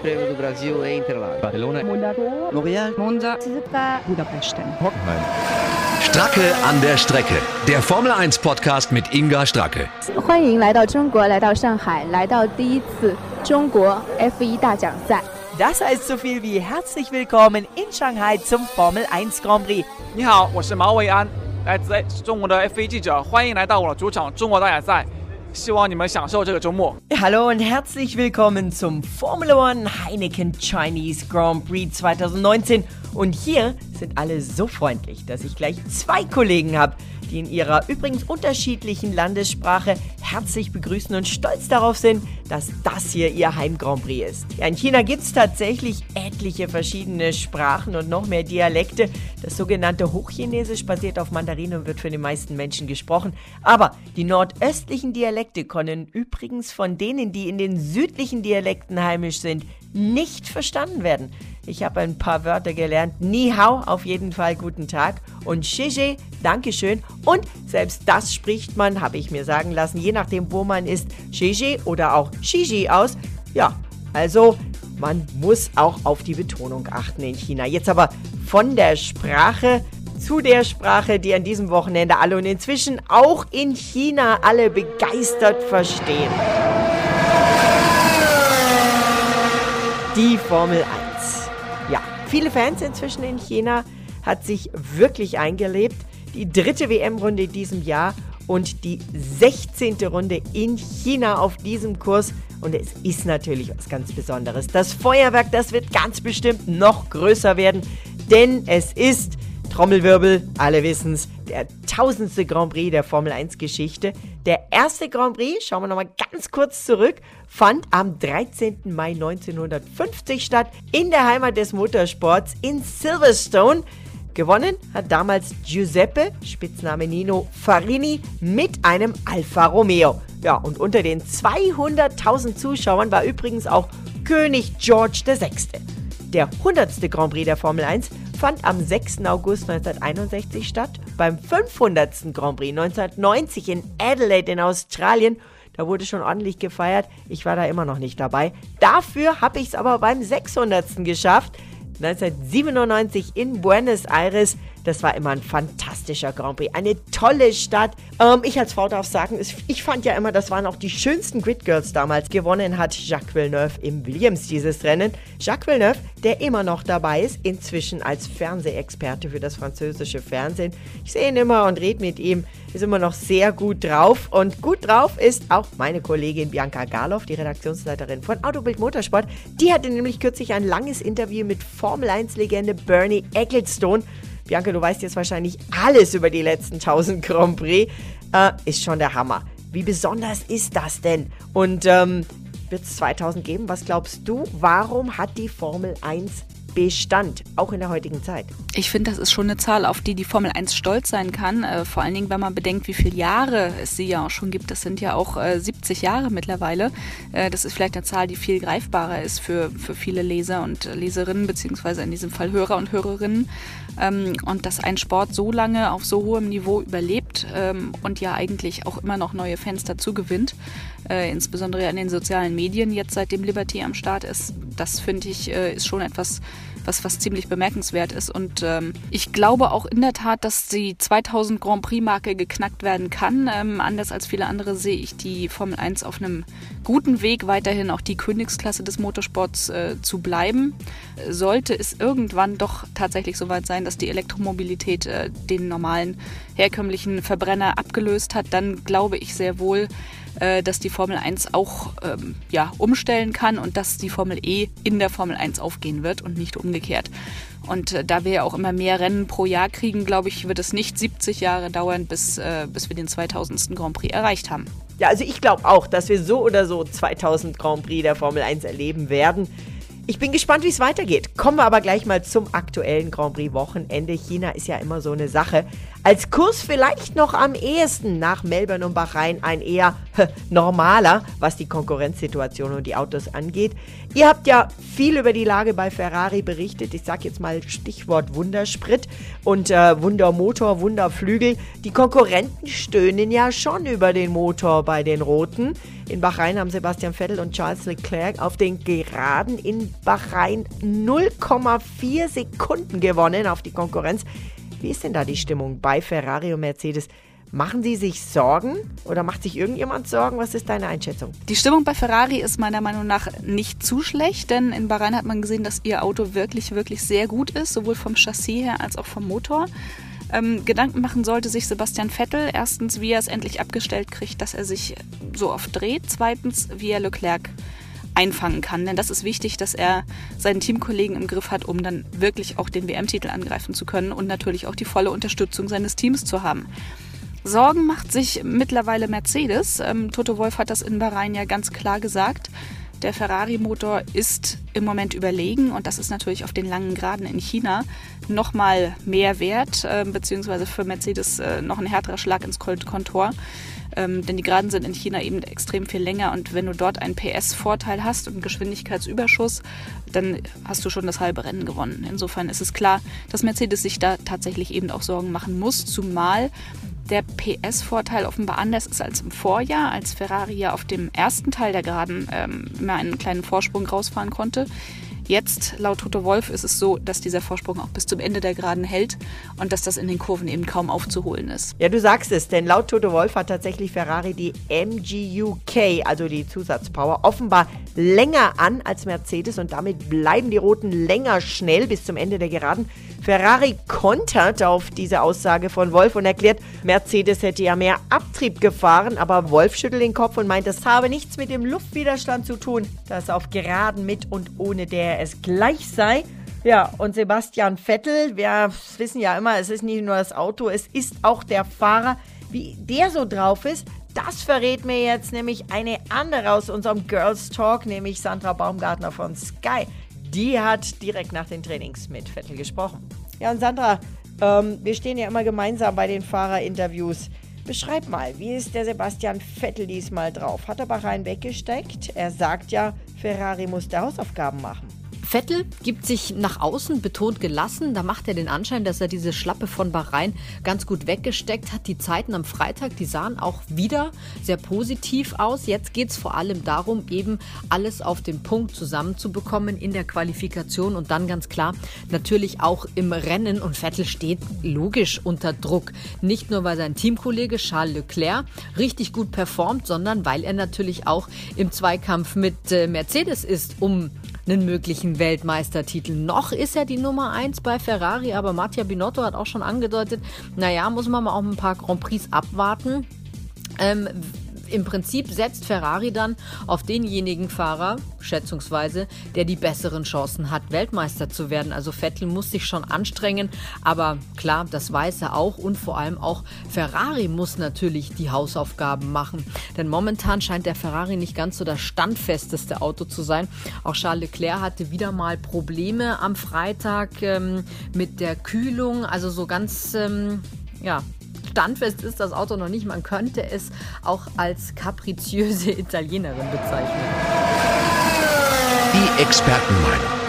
Prêmio do Brasil em Interlagos. Barcelona, Montreal. Monza, Budapest. Hockenheim. Stracke an der Strecke. Der Formel 1 Podcast mit Inga Stracke. 欢迎来到中国，来到上海，来到第一次中国 F1 大奖赛。 Das heißt so viel wie herzlich willkommen in Shanghai zum Formel 1 Grand Prix. 你好，我是毛维安，来自中国的 F1 记者，欢迎来到我的主场中国大奖赛， 希望你们享受这个周末。 Hallo und herzlich willkommen zum Formula One Heineken Chinese Grand Prix 2019. Und hier sind alle so freundlich, dass ich gleich zwei Kollegen habe, die in ihrer übrigens unterschiedlichen Landessprache herzlich begrüßen und stolz darauf sind, dass das hier ihr Heim Grand Prix ist. Ja, in China gibt es tatsächlich etliche verschiedene Sprachen und noch mehr Dialekte. Das sogenannte Hochchinesisch basiert auf Mandarin und wird von den meisten Menschen gesprochen. Aber die nordöstlichen Dialekte können übrigens von denen, die in den südlichen Dialekten heimisch sind, nicht verstanden werden. Ich habe ein paar Wörter gelernt. Ni hao, auf jeden Fall guten Tag. Und Shiji, Dankeschön. Und selbst das spricht man, habe ich mir sagen lassen, je nachdem, wo man ist, Shiji oder auch Shiji aus. Ja, also man muss auch auf die Betonung achten in China. Jetzt aber von der Sprache zu der Sprache, die an diesem Wochenende alle und inzwischen auch in China alle begeistert verstehen. Die Formel 1. Ja, viele Fans inzwischen in China hat sich wirklich eingelebt. Die dritte WM-Runde in diesem Jahr und die 16. Runde in China auf diesem Kurs. Und es ist natürlich was ganz Besonderes. Das Feuerwerk, das wird ganz bestimmt noch größer werden, denn es ist, Trommelwirbel, alle wissen's, der tausendste Grand Prix der Formel 1 Geschichte. Der erste Grand Prix, schauen wir nochmal ganz kurz zurück, fand am 13. Mai 1950 statt in der Heimat des Motorsports in Silverstone. Gewonnen hat damals Giuseppe, Spitzname Nino Farini, mit einem Alfa Romeo. Ja, und unter den 200.000 Zuschauern war übrigens auch König George VI. Der 100. Grand Prix der Formel 1 fand am 6. August 1961 statt. Beim 500. Grand Prix 1990 in Adelaide in Australien da wurde schon ordentlich gefeiert. Ich war da immer noch nicht dabei. Dafür habe ich es aber beim 600. geschafft. 1997 in Buenos Aires. Das war immer ein fantastischer Grand Prix. Eine tolle Stadt. Ähm, ich als Frau darf sagen, ich fand ja immer, das waren auch die schönsten Grid Girls damals. Gewonnen hat Jacques Villeneuve im Williams dieses Rennen. Jacques Villeneuve, der immer noch dabei ist, inzwischen als Fernsehexperte für das französische Fernsehen. Ich sehe ihn immer und rede mit ihm. Ist immer noch sehr gut drauf. Und gut drauf ist auch meine Kollegin Bianca Garloff, die Redaktionsleiterin von Autobild Motorsport. Die hatte nämlich kürzlich ein langes Interview mit Formel 1-Legende Bernie Ecclestone. Bianca, du weißt jetzt wahrscheinlich alles über die letzten 1000 Grand Prix. Äh, ist schon der Hammer. Wie besonders ist das denn? Und ähm, wird es 2000 geben? Was glaubst du? Warum hat die Formel 1 Bestand, auch in der heutigen Zeit? Ich finde, das ist schon eine Zahl, auf die die Formel 1 stolz sein kann. Äh, vor allen Dingen, wenn man bedenkt, wie viele Jahre es sie ja auch schon gibt. Das sind ja auch äh, 70 Jahre mittlerweile. Äh, das ist vielleicht eine Zahl, die viel greifbarer ist für, für viele Leser und Leserinnen, beziehungsweise in diesem Fall Hörer und Hörerinnen. Ähm, und dass ein Sport so lange auf so hohem Niveau überlebt ähm, und ja eigentlich auch immer noch neue Fans dazu gewinnt, äh, insbesondere in den sozialen Medien, jetzt seitdem Liberty am Start ist, das finde ich, äh, ist schon etwas, was, was ziemlich bemerkenswert ist. Und ähm, ich glaube auch in der Tat, dass die 2000 Grand Prix-Marke geknackt werden kann. Ähm, anders als viele andere sehe ich die Formel 1 auf einem guten Weg, weiterhin auch die Königsklasse des Motorsports äh, zu bleiben. Sollte es irgendwann doch tatsächlich soweit sein, dass die Elektromobilität äh, den normalen herkömmlichen Verbrenner abgelöst hat, dann glaube ich sehr wohl, äh, dass die Formel 1 auch ähm, ja, umstellen kann und dass die Formel E in der Formel 1 aufgehen wird und nicht umgekehrt. Und äh, da wir ja auch immer mehr Rennen pro Jahr kriegen, glaube ich, wird es nicht 70 Jahre dauern, bis, äh, bis wir den 2000. Grand Prix erreicht haben. Ja, also ich glaube auch, dass wir so oder so 2000 Grand Prix der Formel 1 erleben werden. Ich bin gespannt, wie es weitergeht. Kommen wir aber gleich mal zum aktuellen Grand Prix Wochenende. China ist ja immer so eine Sache. Als Kurs vielleicht noch am ehesten nach Melbourne und Bahrain ein eher normaler, was die Konkurrenzsituation und die Autos angeht. Ihr habt ja viel über die Lage bei Ferrari berichtet. Ich sage jetzt mal Stichwort Wundersprit und äh, Wundermotor, Wunderflügel. Die Konkurrenten stöhnen ja schon über den Motor bei den Roten. In Bahrain haben Sebastian Vettel und Charles Leclerc auf den Geraden in Bahrain 0,4 Sekunden gewonnen auf die Konkurrenz. Wie ist denn da die Stimmung bei Ferrari und Mercedes? Machen Sie sich Sorgen oder macht sich irgendjemand Sorgen? Was ist deine Einschätzung? Die Stimmung bei Ferrari ist meiner Meinung nach nicht zu schlecht, denn in Bahrain hat man gesehen, dass ihr Auto wirklich, wirklich sehr gut ist, sowohl vom Chassis her als auch vom Motor. Ähm, Gedanken machen sollte sich Sebastian Vettel. Erstens, wie er es endlich abgestellt kriegt, dass er sich so oft dreht. Zweitens, wie er Leclerc einfangen kann. Denn das ist wichtig, dass er seinen Teamkollegen im Griff hat, um dann wirklich auch den WM-Titel angreifen zu können und natürlich auch die volle Unterstützung seines Teams zu haben. Sorgen macht sich mittlerweile Mercedes. Ähm, Toto Wolf hat das in Bahrain ja ganz klar gesagt. Der Ferrari-Motor ist im Moment überlegen und das ist natürlich auf den langen Graden in China nochmal mehr wert, äh, beziehungsweise für Mercedes äh, noch ein härterer Schlag ins Kontor. Ähm, denn die Geraden sind in China eben extrem viel länger und wenn du dort einen PS-Vorteil hast und einen Geschwindigkeitsüberschuss, dann hast du schon das halbe Rennen gewonnen. Insofern ist es klar, dass Mercedes sich da tatsächlich eben auch Sorgen machen muss, zumal der PS-Vorteil offenbar anders ist als im Vorjahr, als Ferrari ja auf dem ersten Teil der Geraden ähm, immer einen kleinen Vorsprung rausfahren konnte. Jetzt, laut Toto Wolf, ist es so, dass dieser Vorsprung auch bis zum Ende der Geraden hält und dass das in den Kurven eben kaum aufzuholen ist. Ja, du sagst es, denn laut Toto Wolf hat tatsächlich Ferrari die MGUK, also die Zusatzpower, offenbar länger an als Mercedes und damit bleiben die Roten länger schnell bis zum Ende der Geraden. Ferrari kontert auf diese Aussage von Wolf und erklärt, Mercedes hätte ja mehr Abtrieb gefahren, aber Wolf schüttelt den Kopf und meint, das habe nichts mit dem Luftwiderstand zu tun, dass auf Geraden mit und ohne der es gleich sei. Ja, und Sebastian Vettel, wir wissen ja immer, es ist nicht nur das Auto, es ist auch der Fahrer. Wie der so drauf ist, das verrät mir jetzt nämlich eine andere aus unserem Girls Talk, nämlich Sandra Baumgartner von Sky die hat direkt nach den Trainings mit Vettel gesprochen. Ja, und Sandra, ähm, wir stehen ja immer gemeinsam bei den Fahrerinterviews. Beschreib mal, wie ist der Sebastian Vettel diesmal drauf? Hat er Bahrain weggesteckt? Er sagt ja, Ferrari muss der Hausaufgaben machen. Vettel gibt sich nach außen betont gelassen. Da macht er den Anschein, dass er diese Schlappe von Bahrain ganz gut weggesteckt hat. Die Zeiten am Freitag, die sahen auch wieder sehr positiv aus. Jetzt geht es vor allem darum, eben alles auf den Punkt zusammenzubekommen in der Qualifikation und dann ganz klar natürlich auch im Rennen. Und Vettel steht logisch unter Druck. Nicht nur, weil sein Teamkollege Charles Leclerc richtig gut performt, sondern weil er natürlich auch im Zweikampf mit äh, Mercedes ist, um einen möglichen Weltmeistertitel. Noch ist er die Nummer 1 bei Ferrari, aber Mattia Binotto hat auch schon angedeutet, naja, muss man mal auch ein paar Grand Prix abwarten. Ähm, im Prinzip setzt Ferrari dann auf denjenigen Fahrer, schätzungsweise, der die besseren Chancen hat, Weltmeister zu werden. Also Vettel muss sich schon anstrengen, aber klar, das weiß er auch und vor allem auch Ferrari muss natürlich die Hausaufgaben machen. Denn momentan scheint der Ferrari nicht ganz so das standfesteste Auto zu sein. Auch Charles Leclerc hatte wieder mal Probleme am Freitag ähm, mit der Kühlung, also so ganz ähm, ja, standfest ist das Auto noch nicht. Man könnte es auch als kapriziöse Italienerin bezeichnen. Die Expertenmeinung.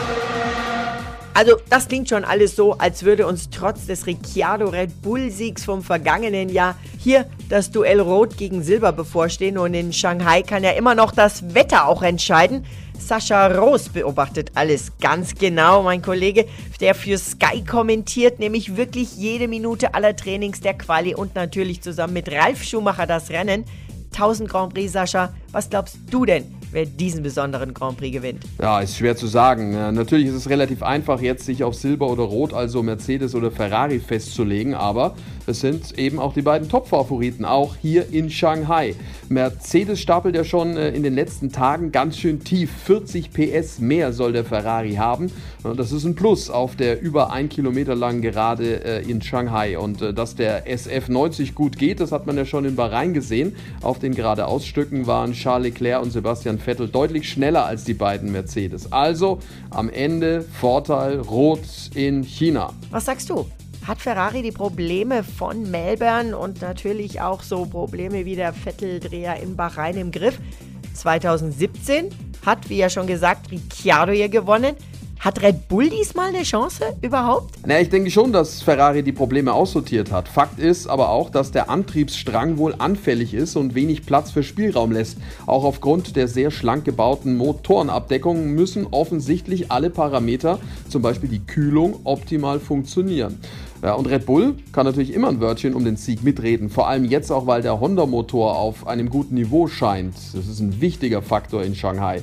Also, das klingt schon alles so, als würde uns trotz des Ricciardo Red Bull Siegs vom vergangenen Jahr hier das Duell Rot gegen Silber bevorstehen und in Shanghai kann ja immer noch das Wetter auch entscheiden. Sascha Roos beobachtet alles ganz genau, mein Kollege, der für Sky kommentiert, nämlich wirklich jede Minute aller Trainings der Quali und natürlich zusammen mit Ralf Schumacher das Rennen. 1000 Grand Prix, Sascha, was glaubst du denn? Wer diesen besonderen Grand Prix gewinnt? Ja, ist schwer zu sagen. Natürlich ist es relativ einfach, jetzt sich auf Silber oder Rot, also Mercedes oder Ferrari festzulegen, aber es sind eben auch die beiden Top-Favoriten, auch hier in Shanghai. Mercedes stapelt ja schon äh, in den letzten Tagen ganz schön tief. 40 PS mehr soll der Ferrari haben. Das ist ein Plus auf der über ein Kilometer langen Gerade äh, in Shanghai. Und äh, dass der SF90 gut geht, das hat man ja schon in Bahrain gesehen. Auf den Geradeausstücken waren Charles Leclerc und Sebastian Vettel deutlich schneller als die beiden Mercedes. Also am Ende Vorteil Rot in China. Was sagst du? Hat Ferrari die Probleme von Melbourne und natürlich auch so Probleme wie der Vetteldreher in Bahrain im Griff? 2017 hat, wie ja schon gesagt, Ricciardo hier gewonnen. Hat Red Bull diesmal eine Chance überhaupt? Na, ich denke schon, dass Ferrari die Probleme aussortiert hat. Fakt ist aber auch, dass der Antriebsstrang wohl anfällig ist und wenig Platz für Spielraum lässt. Auch aufgrund der sehr schlank gebauten Motorenabdeckung müssen offensichtlich alle Parameter, zum Beispiel die Kühlung, optimal funktionieren. Ja, und Red Bull kann natürlich immer ein Wörtchen um den Sieg mitreden. Vor allem jetzt auch, weil der Honda-Motor auf einem guten Niveau scheint. Das ist ein wichtiger Faktor in Shanghai.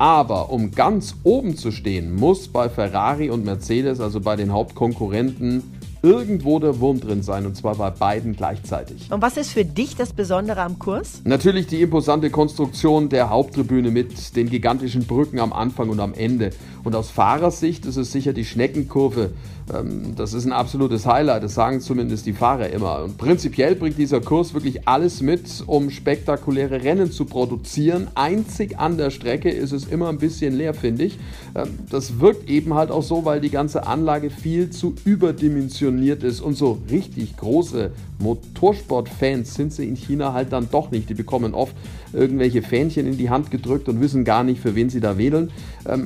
Aber um ganz oben zu stehen, muss bei Ferrari und Mercedes, also bei den Hauptkonkurrenten, irgendwo der Wurm drin sein und zwar bei beiden gleichzeitig. Und was ist für dich das Besondere am Kurs? Natürlich die imposante Konstruktion der Haupttribüne mit den gigantischen Brücken am Anfang und am Ende. Und aus Fahrersicht ist es sicher die Schneckenkurve. Ähm, das ist ein absolutes Highlight, das sagen zumindest die Fahrer immer. Und prinzipiell bringt dieser Kurs wirklich alles mit, um spektakuläre Rennen zu produzieren. Einzig an der Strecke ist es immer ein bisschen leer, finde ich. Ähm, das wirkt eben halt auch so, weil die ganze Anlage viel zu überdimensioniert ist und so richtig große Motorsportfans sind sie in China halt dann doch nicht. Die bekommen oft irgendwelche Fähnchen in die Hand gedrückt und wissen gar nicht, für wen sie da wählen.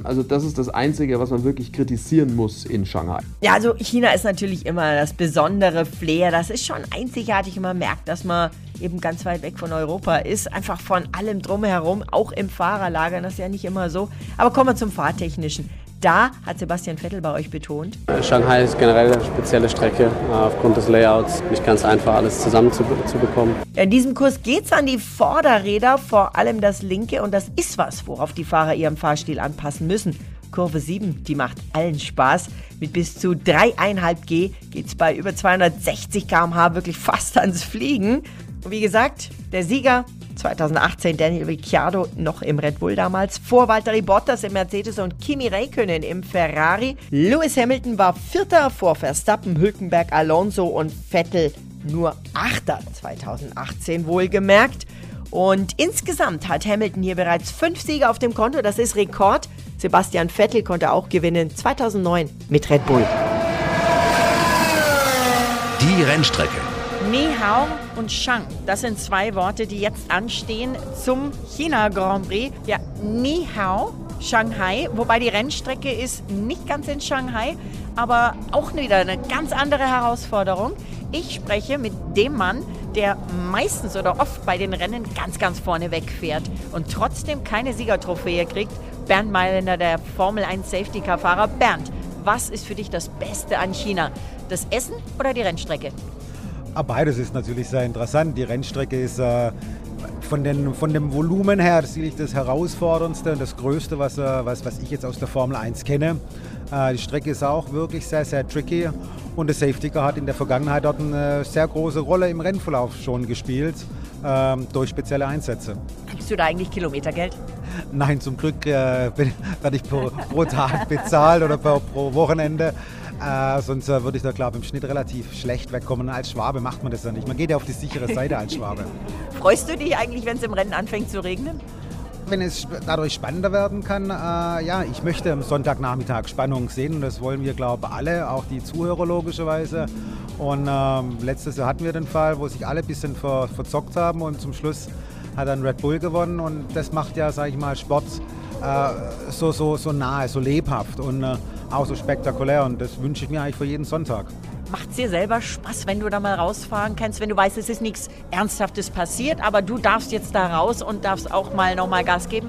Also das ist das Einzige, was man wirklich kritisieren muss in Shanghai. Ja, also China ist natürlich immer das besondere Flair. Das ist schon einzigartig man merkt, dass man eben ganz weit weg von Europa ist. Einfach von allem drumherum, auch im Fahrerlager. Das ist ja nicht immer so. Aber kommen wir zum Fahrtechnischen. Da hat Sebastian Vettel bei euch betont. Shanghai ist generell eine spezielle Strecke aufgrund des Layouts. Nicht ganz einfach, alles zusammen zu, zu bekommen. In diesem Kurs geht es an die Vorderräder, vor allem das linke. Und das ist was, worauf die Fahrer ihren Fahrstil anpassen müssen. Kurve 7, die macht allen Spaß. Mit bis zu 3,5 G geht es bei über 260 km/h wirklich fast ans Fliegen. Und wie gesagt, der Sieger 2018 Daniel Ricciardo noch im Red Bull damals, vor Valtteri Bottas im Mercedes und Kimi Räikkönen im Ferrari. Lewis Hamilton war Vierter vor Verstappen, Hülkenberg, Alonso und Vettel nur Achter 2018 wohlgemerkt. Und insgesamt hat Hamilton hier bereits fünf Siege auf dem Konto, das ist Rekord. Sebastian Vettel konnte auch gewinnen 2009 mit Red Bull. Die Rennstrecke. Ni Hao und Shang, das sind zwei Worte, die jetzt anstehen zum China Grand Prix. Ja, Ni Hao, Shanghai, wobei die Rennstrecke ist nicht ganz in Shanghai, aber auch wieder eine ganz andere Herausforderung. Ich spreche mit dem Mann, der meistens oder oft bei den Rennen ganz, ganz vorne wegfährt und trotzdem keine Siegertrophäe kriegt. Bernd Mailänder, der Formel 1 Safety Car Fahrer. Bernd, was ist für dich das Beste an China? Das Essen oder die Rennstrecke? Ah, beides ist natürlich sehr interessant. Die Rennstrecke ist äh, von, den, von dem Volumen her sicherlich das herausforderndste und das Größte, was, äh, was, was ich jetzt aus der Formel 1 kenne. Äh, die Strecke ist auch wirklich sehr, sehr tricky und der Safety Car hat in der Vergangenheit dort eine sehr große Rolle im Rennverlauf schon gespielt ähm, durch spezielle Einsätze. Kriegst du da eigentlich Kilometergeld? Nein, zum Glück äh, werde ich pro, pro Tag bezahlt oder pro, pro Wochenende. Äh, sonst äh, würde ich da, glaube ich, im Schnitt relativ schlecht wegkommen. Als Schwabe macht man das ja nicht. Man geht ja auf die sichere Seite als Schwabe. Freust du dich eigentlich, wenn es im Rennen anfängt zu regnen? Wenn es dadurch spannender werden kann, äh, ja, ich möchte am Sonntagnachmittag Spannung sehen und das wollen wir, glaube ich, alle, auch die Zuhörer logischerweise. Und ähm, letztes Jahr hatten wir den Fall, wo sich alle ein bisschen ver verzockt haben und zum Schluss hat dann Red Bull gewonnen und das macht ja, sage ich mal, Sport äh, so, so, so nahe, so lebhaft und äh, auch so spektakulär und das wünsche ich mir eigentlich für jeden Sonntag. Macht es dir selber Spaß, wenn du da mal rausfahren kannst, wenn du weißt, es ist nichts Ernsthaftes passiert, aber du darfst jetzt da raus und darfst auch mal nochmal Gas geben?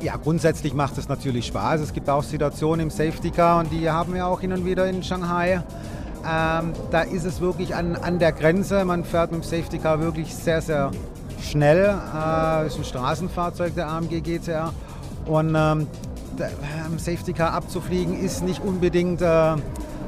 Ja, grundsätzlich macht es natürlich Spaß. Es gibt auch Situationen im Safety Car und die haben wir auch hin und wieder in Shanghai. Ähm, da ist es wirklich an, an der Grenze. Man fährt mit dem Safety Car wirklich sehr, sehr schnell. Äh, ist ein Straßenfahrzeug der AMG GTR. Und ähm, am Safety Car abzufliegen ist nicht unbedingt äh,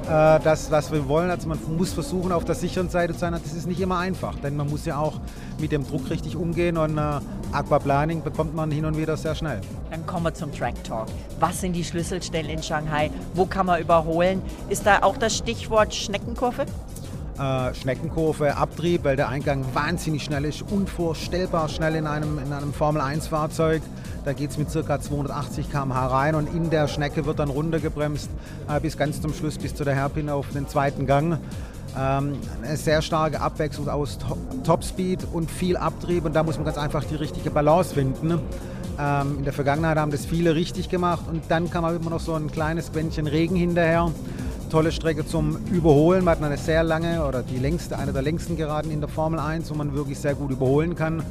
äh, das, was wir wollen. Also man muss versuchen, auf der sicheren Seite zu sein. Das ist nicht immer einfach, denn man muss ja auch mit dem Druck richtig umgehen und äh, Aquaplaning bekommt man hin und wieder sehr schnell. Dann kommen wir zum Track Talk. Was sind die Schlüsselstellen in Shanghai? Wo kann man überholen? Ist da auch das Stichwort Schneckenkurve? Äh, Schneckenkurve, Abtrieb, weil der Eingang wahnsinnig schnell ist, unvorstellbar schnell in einem, in einem Formel-1-Fahrzeug. Da geht es mit ca. 280 km/h rein und in der Schnecke wird dann runtergebremst äh, bis ganz zum Schluss, bis zu der Hairpin auf den zweiten Gang. Ähm, eine sehr starke Abwechslung aus Topspeed und viel Abtrieb und da muss man ganz einfach die richtige Balance finden. Ähm, in der Vergangenheit haben das viele richtig gemacht und dann kam immer noch so ein kleines Quäntchen Regen hinterher. Tolle Strecke zum Überholen. Man hat eine sehr lange oder die längste, eine der längsten Geraden in der Formel 1, wo man wirklich sehr gut überholen kann.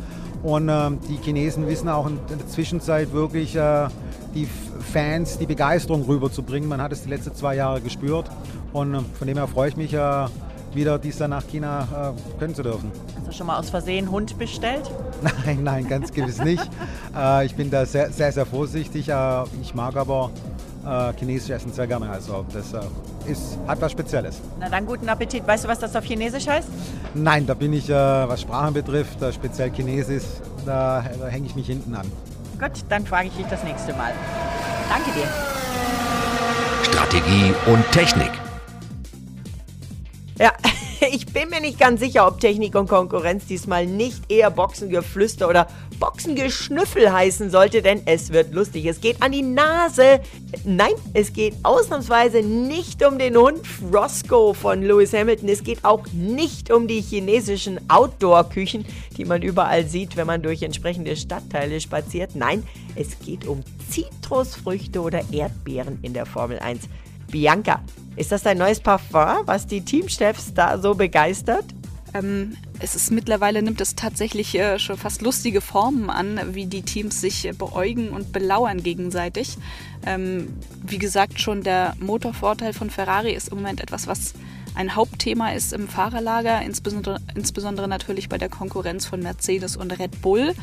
Und äh, die Chinesen wissen auch in der Zwischenzeit wirklich äh, die Fans die Begeisterung rüberzubringen. Man hat es die letzten zwei Jahre gespürt. Und äh, von dem her freue ich mich, äh, wieder dies dann nach China äh, können zu dürfen. Hast du schon mal aus Versehen Hund bestellt? Nein, nein, ganz gewiss nicht. Äh, ich bin da sehr, sehr, sehr vorsichtig. Äh, ich mag aber chinesisch essen sehr gerne. Also das ist, hat was Spezielles. Na dann guten Appetit. Weißt du, was das auf Chinesisch heißt? Nein, da bin ich, was Sprachen betrifft, speziell Chinesisch, da, da hänge ich mich hinten an. Gut, dann frage ich dich das nächste Mal. Danke dir. Strategie und Technik. Ja, ich bin mir nicht ganz sicher, ob Technik und Konkurrenz diesmal nicht eher Boxengeflüster oder Boxengeschnüffel heißen sollte, denn es wird lustig. Es geht an die Nase. Nein, es geht ausnahmsweise nicht um den Hund Frosco von Lewis Hamilton. Es geht auch nicht um die chinesischen Outdoor-Küchen, die man überall sieht, wenn man durch entsprechende Stadtteile spaziert. Nein, es geht um Zitrusfrüchte oder Erdbeeren in der Formel 1. Bianca, ist das dein neues Parfum, was die Teamchefs da so begeistert? Ähm, es ist mittlerweile nimmt es tatsächlich äh, schon fast lustige Formen an, wie die Teams sich beäugen und belauern gegenseitig. Ähm, wie gesagt, schon der Motorvorteil von Ferrari ist im Moment etwas, was ein Hauptthema ist im Fahrerlager, insbesondere, insbesondere natürlich bei der Konkurrenz von Mercedes und Red Bull.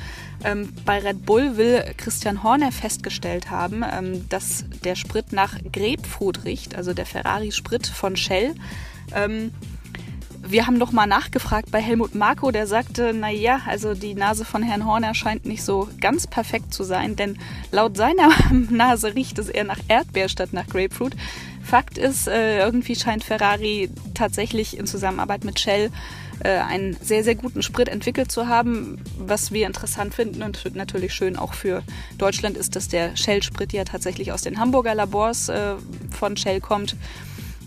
Ähm, bei Red Bull will Christian Horner festgestellt haben, ähm, dass der Sprit nach Grapefruit riecht, also der Ferrari-Sprit von Shell. Ähm, wir haben doch mal nachgefragt bei Helmut Marko, der sagte, naja, also die Nase von Herrn Horner scheint nicht so ganz perfekt zu sein, denn laut seiner Nase riecht es eher nach Erdbeer statt nach Grapefruit. Fakt ist, äh, irgendwie scheint Ferrari tatsächlich in Zusammenarbeit mit Shell äh, einen sehr, sehr guten Sprit entwickelt zu haben. Was wir interessant finden und natürlich schön auch für Deutschland ist, dass der Shell-Sprit ja tatsächlich aus den Hamburger Labors äh, von Shell kommt.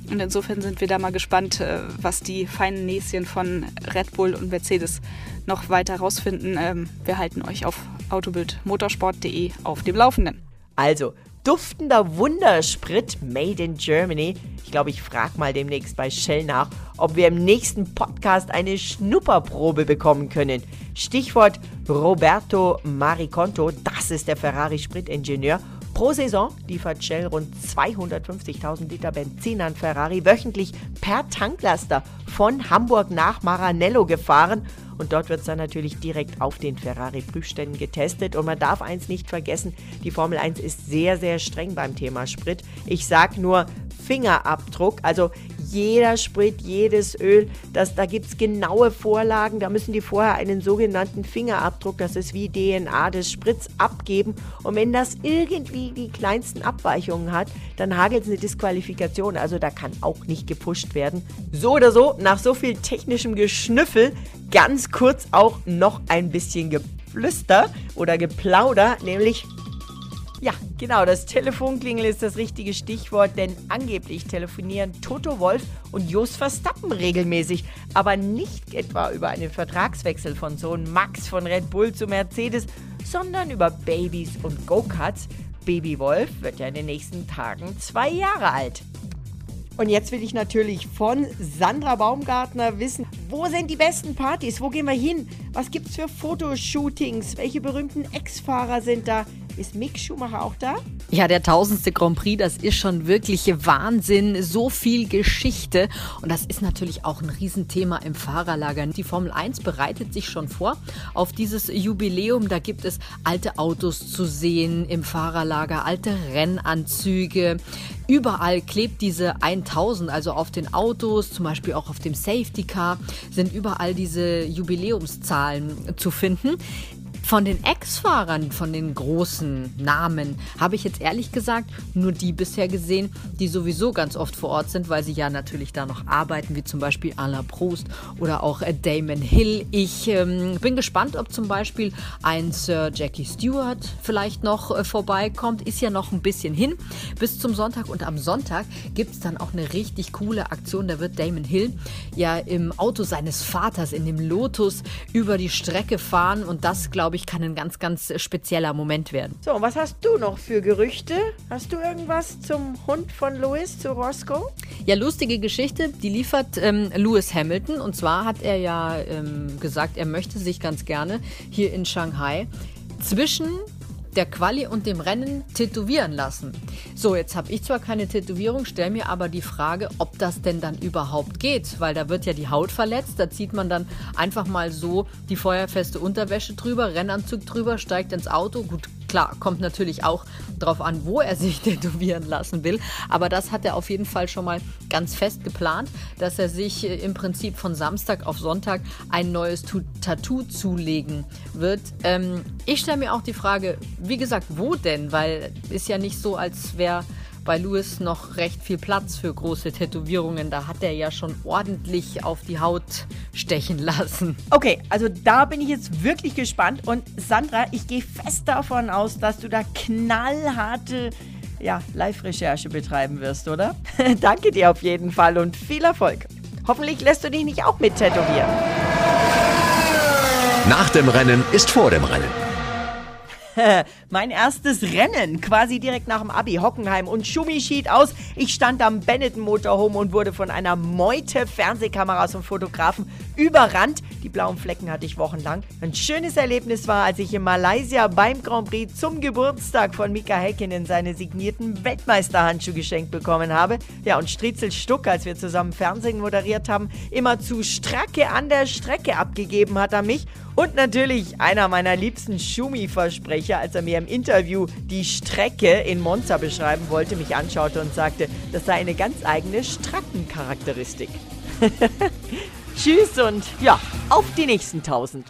Und insofern sind wir da mal gespannt, was die feinen Näschen von Red Bull und Mercedes noch weiter rausfinden. Ähm, wir halten euch auf autobildmotorsport.de auf dem Laufenden. Also, duftender Wundersprit made in Germany. Ich glaube, ich frage mal demnächst bei Shell nach, ob wir im nächsten Podcast eine Schnupperprobe bekommen können. Stichwort Roberto Mariconto, das ist der Ferrari-Spritingenieur. Pro Saison liefert Shell rund 250.000 Liter Benzin an Ferrari wöchentlich per Tanklaster von Hamburg nach Maranello gefahren und dort wird es dann natürlich direkt auf den Ferrari-Prüfständen getestet. Und man darf eins nicht vergessen, die Formel 1 ist sehr, sehr streng beim Thema Sprit. Ich sage nur Fingerabdruck, also jeder Sprit, jedes Öl, das, da gibt es genaue Vorlagen. Da müssen die vorher einen sogenannten Fingerabdruck, das ist wie DNA des Sprits, abgeben. Und wenn das irgendwie die kleinsten Abweichungen hat, dann hagelt es eine Disqualifikation. Also da kann auch nicht gepusht werden. So oder so, nach so viel technischem Geschnüffel, ganz kurz auch noch ein bisschen Geflüster oder Geplauder, nämlich ja, genau, das Telefonklingel ist das richtige Stichwort, denn angeblich telefonieren Toto Wolf und Jos Verstappen regelmäßig, aber nicht etwa über einen Vertragswechsel von Sohn Max von Red Bull zu Mercedes, sondern über Babys und Go-Karts. Baby Wolf wird ja in den nächsten Tagen zwei Jahre alt. Und jetzt will ich natürlich von Sandra Baumgartner wissen, wo sind die besten Partys? Wo gehen wir hin? Was gibt es für Fotoshootings? Welche berühmten Ex-Fahrer sind da? Ist Mick Schumacher auch da? Ja, der tausendste Grand Prix, das ist schon wirklich Wahnsinn. So viel Geschichte. Und das ist natürlich auch ein Riesenthema im Fahrerlager. Die Formel 1 bereitet sich schon vor auf dieses Jubiläum. Da gibt es alte Autos zu sehen im Fahrerlager, alte Rennanzüge. Überall klebt diese 1000, also auf den Autos, zum Beispiel auch auf dem Safety Car, sind überall diese Jubiläumszahlen zu finden. Von den Ex-Fahrern, von den großen Namen, habe ich jetzt ehrlich gesagt nur die bisher gesehen, die sowieso ganz oft vor Ort sind, weil sie ja natürlich da noch arbeiten, wie zum Beispiel Alain Prost oder auch äh, Damon Hill. Ich ähm, bin gespannt, ob zum Beispiel ein Sir Jackie Stewart vielleicht noch äh, vorbeikommt. Ist ja noch ein bisschen hin bis zum Sonntag und am Sonntag gibt es dann auch eine richtig coole Aktion. Da wird Damon Hill ja im Auto seines Vaters in dem Lotus über die Strecke fahren und das, glaube ich, kann ein ganz, ganz spezieller Moment werden. So, was hast du noch für Gerüchte? Hast du irgendwas zum Hund von Louis, zu Roscoe? Ja, lustige Geschichte, die liefert ähm, Lewis Hamilton und zwar hat er ja ähm, gesagt, er möchte sich ganz gerne hier in Shanghai zwischen der Quali und dem Rennen tätowieren lassen. So, jetzt habe ich zwar keine Tätowierung, stelle mir aber die Frage, ob das denn dann überhaupt geht, weil da wird ja die Haut verletzt, da zieht man dann einfach mal so die feuerfeste Unterwäsche drüber, Rennanzug drüber, steigt ins Auto. Gut, klar, kommt natürlich auch darauf an, wo er sich tätowieren lassen will, aber das hat er auf jeden Fall schon mal ganz fest geplant, dass er sich äh, im Prinzip von Samstag auf Sonntag ein neues Tattoo zulegen wird. Ähm, ich stelle mir auch die Frage, wie gesagt, wo denn? Weil ist ja nicht so, als wäre bei Louis noch recht viel Platz für große Tätowierungen. Da hat er ja schon ordentlich auf die Haut stechen lassen. Okay, also da bin ich jetzt wirklich gespannt. Und Sandra, ich gehe fest davon aus, dass du da knallharte ja, Live-Recherche betreiben wirst, oder? Danke dir auf jeden Fall und viel Erfolg. Hoffentlich lässt du dich nicht auch mit tätowieren. Nach dem Rennen ist vor dem Rennen. mein erstes Rennen, quasi direkt nach dem Abi. Hockenheim und Schumi schied aus. Ich stand am Benetton Motorhome und wurde von einer Meute Fernsehkameras und Fotografen überrannt. Die blauen Flecken hatte ich wochenlang. Ein schönes Erlebnis war, als ich in Malaysia beim Grand Prix zum Geburtstag von Mika Häkkinen seine signierten Weltmeisterhandschuhe geschenkt bekommen habe. Ja, und Striezel Stuck, als wir zusammen Fernsehen moderiert haben, immer zu Stracke an der Strecke abgegeben hat er mich. Und natürlich einer meiner liebsten Schumi-Versprecher, als er mir im Interview die Strecke in Monza beschreiben wollte, mich anschaute und sagte, das sei eine ganz eigene Strackencharakteristik. Tschüss und ja, auf die nächsten tausend.